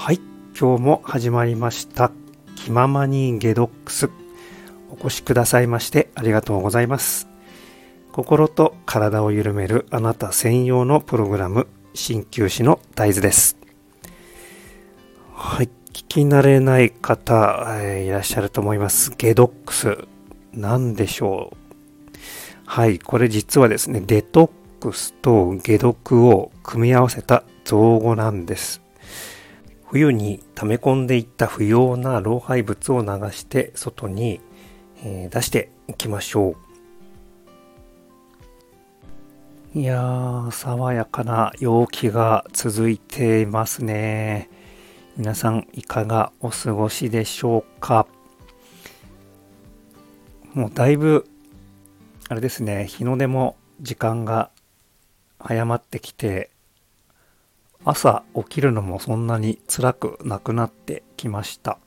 はい、今日も始まりました。気ままにゲドックス。お越しくださいましてありがとうございます。心と体を緩めるあなた専用のプログラム、鍼灸師の大豆です。はい、聞き慣れない方、えーいらっしゃると思います。ゲドックス。何でしょう？はい、これ実はですね、デトックスと解毒を組み合わせた造語なんです。冬に溜め込んでいった不要な老廃物を流して外に、出していきましょう。いやー、爽やかな陽気が続いていますね。皆さんいかがお過ごしでしょうか？もうだいぶあれですね日の出も時間が早まってきて朝起きるのもそんなに辛くなくなってきました、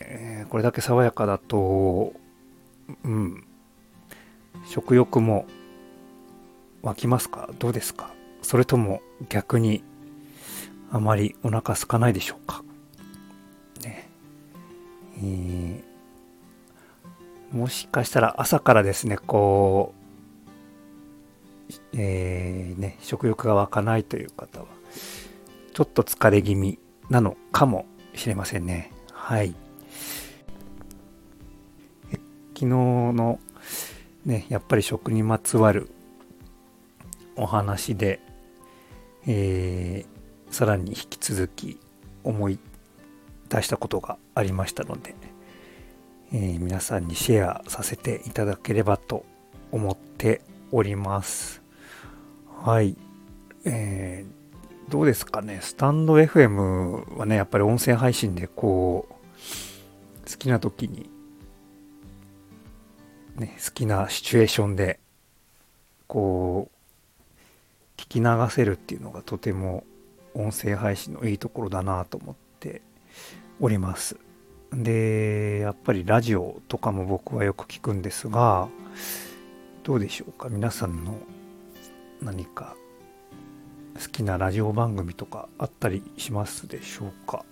えーこれだけ爽やかだとうん。食欲も湧きますか？どうですか？それとも逆にあまりお腹空かないでしょうか？ね。えーもしかしたら朝からですね、こう、えーね、食欲が湧かないという方は、ちょっと疲れ気味なのかもしれませんね。はい。昨日のね、やっぱり食にまつわるお話で、えーさらに引き続き思い出したことがありましたので、えー皆さんにシェアさせていただければと思っております。はい。えーどうですかね、スタンド FM はね、やっぱり音声配信でこう、好きな時に、ね、好きなシチュエーションで、こう、聞き流せるっていうのがとても音声配信のいいところだなと思っております。でやっぱりラジオとかも僕はよく聞くんですがどうでしょうか？皆さんの何か好きなラジオ番組とかあったりしますでしょうか？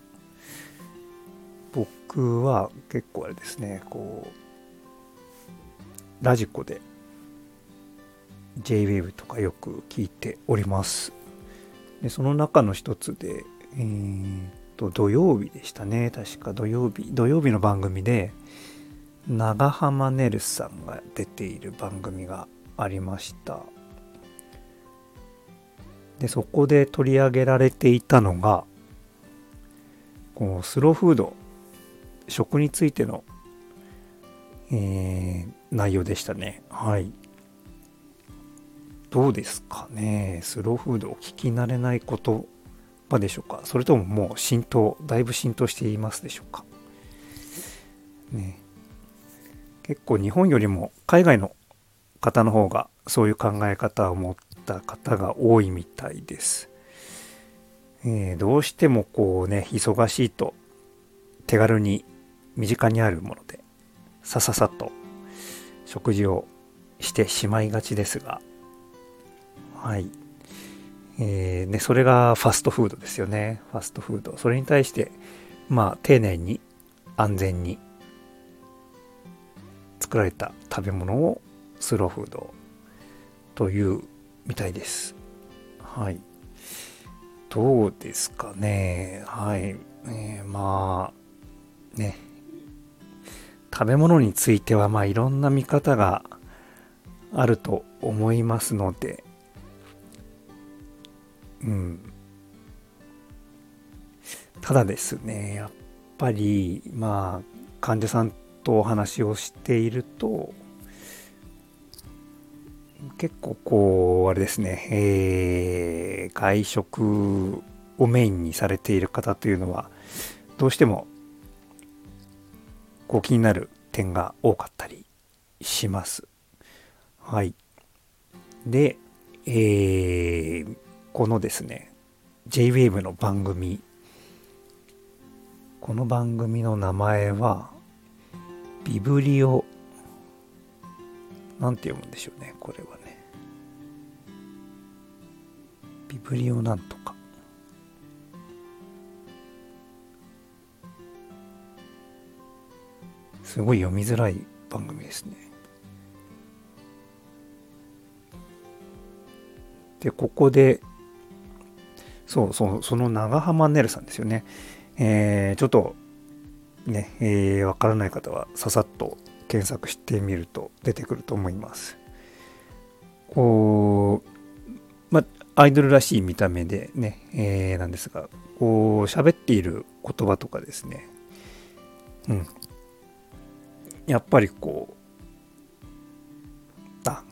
僕は結構あれですねこうラジコで JWAVE とかよく聞いております。でその中の一つでえーと土曜日でしたね確か。土曜日土曜日の番組で長濱ねるさんが出ている番組がありました。でそこで取り上げられていたのがこうスローフード食についての、えー内容でしたね。はい。どうですかね？スローフードを聞き慣れないことでしょうか？それとももう浸透だいぶ浸透していますでしょうか？ね。結構日本よりも海外の方の方がそういう考え方を持った方が多いみたいです、えーどうしてもこうね忙しいと手軽に身近にあるものでさささっと食事をしてしまいがちですがはいえーね、それがファストフードですよね。ファストフード。それに対して、まあ、丁寧に、安全に作られた食べ物をスローフードというみたいです。はい。どうですかね。はい。えーまあ、ね。食べ物については、まあ、いろんな見方があると思いますので、うん。ただですね、やっぱり、まあ、患者さんとお話をしていると、結構こう、あれですね、えー外食をメインにされている方というのは、どうしても、こう気になる点が多かったりします。はい。で、えーこのですね JWAVE の番組この番組の名前はビブリオ何て読むんでしょうねこれはね。ビブリオなんとか。すごい読みづらい番組ですね。でここでそうそうその長濱ねるさんですよね。えー、ちょっとねえー、分からない方はささっと検索してみると出てくると思います。こう、まアイドルらしい見た目でね、えー、なんですが、こう、喋っている言葉とかですね、うん。やっぱりこう、あ、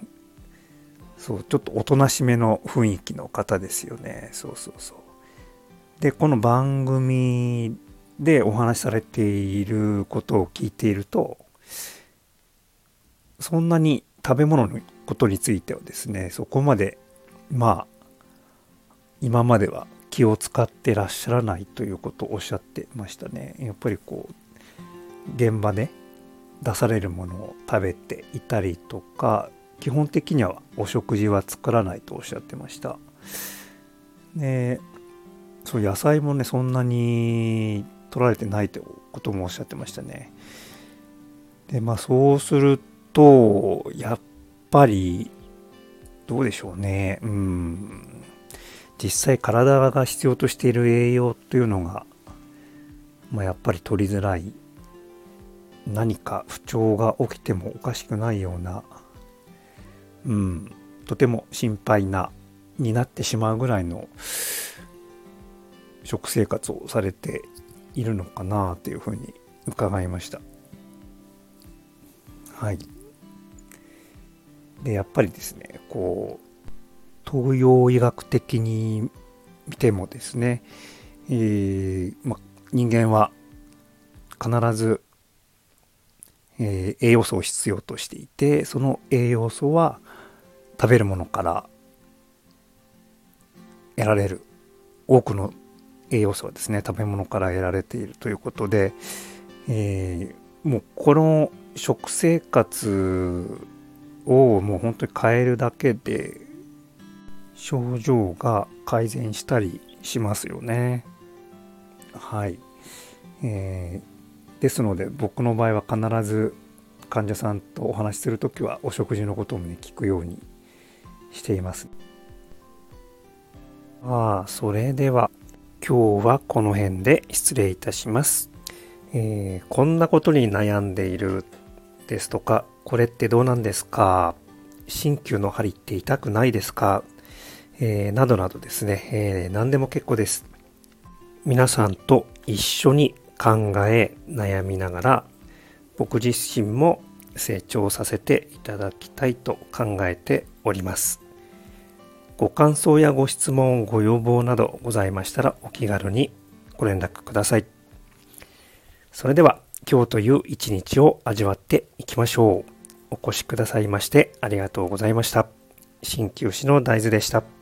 そう、ちょっとおとなしめの雰囲気の方ですよね。そうそうそう。で、この番組でお話しされていることを聞いていると、そんなに食べ物のことについてはですね、そこまで、まあ、今までは気を使ってらっしゃらないということをおっしゃってましたね。やっぱりこう、現場で出されるものを食べていたりとか、基本的にはお食事は作らないとおっしゃってました。で、そう、野菜もね、そんなに取られてないということもおっしゃってましたね。で、まあそうすると、やっぱり、どうでしょうね。うん。実際体が必要としている栄養というのが、まあ、やっぱり取りづらい何か不調が起きてもおかしくないような、うん、とても心配なになってしまうぐらいの食生活をされているのかなというふうに伺いました。はい。で、やっぱりですね、こう、東洋医学的に見てもですね、えーま、人間は必ず、えー、栄養素を必要としていて、その栄養素は食べるものから得られる。多くの栄養素はですね食べ物から得られているということで、えー、もうこの食生活をもう本当に変えるだけで症状が改善したりしますよね。はい。えー、ですので僕の場合は必ず患者さんとお話しする時はお食事のこともね聞くようにしています。ああ、それでは今日はこの辺で失礼いたします。えー、こんなことに悩んでいるですとか、これってどうなんですか？鍼灸の針って痛くないですか、えー、などなどですね、えー、何でも結構です。皆さんと一緒に考え悩みながら僕自身も成長させていただきたいと考えております。ご感想やご質問、ご要望などございましたらお気軽にご連絡ください。それでは今日という一日を味わっていきましょう。お越しくださいましてありがとうございました。鍼灸師の大豆でした。